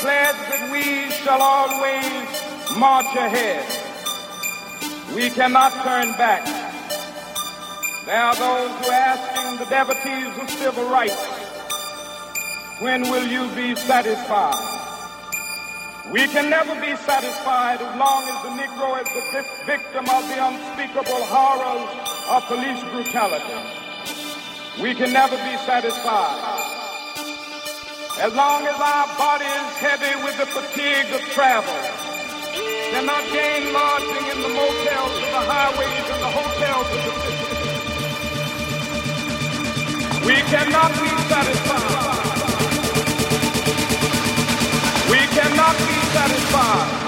pledge that we shall always march ahead. We cannot turn back. There are those who are asking the devotees of civil rights, when will you be satisfied? We can never be satisfied as long as the Negro is the victim of the unspeakable horrors of police brutality. We can never be satisfied. As long as our body is heavy with the fatigue of travel, cannot gain lodging in the motels of the highways and the hotels of the city. We cannot be satisfied. We cannot be satisfied.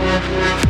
we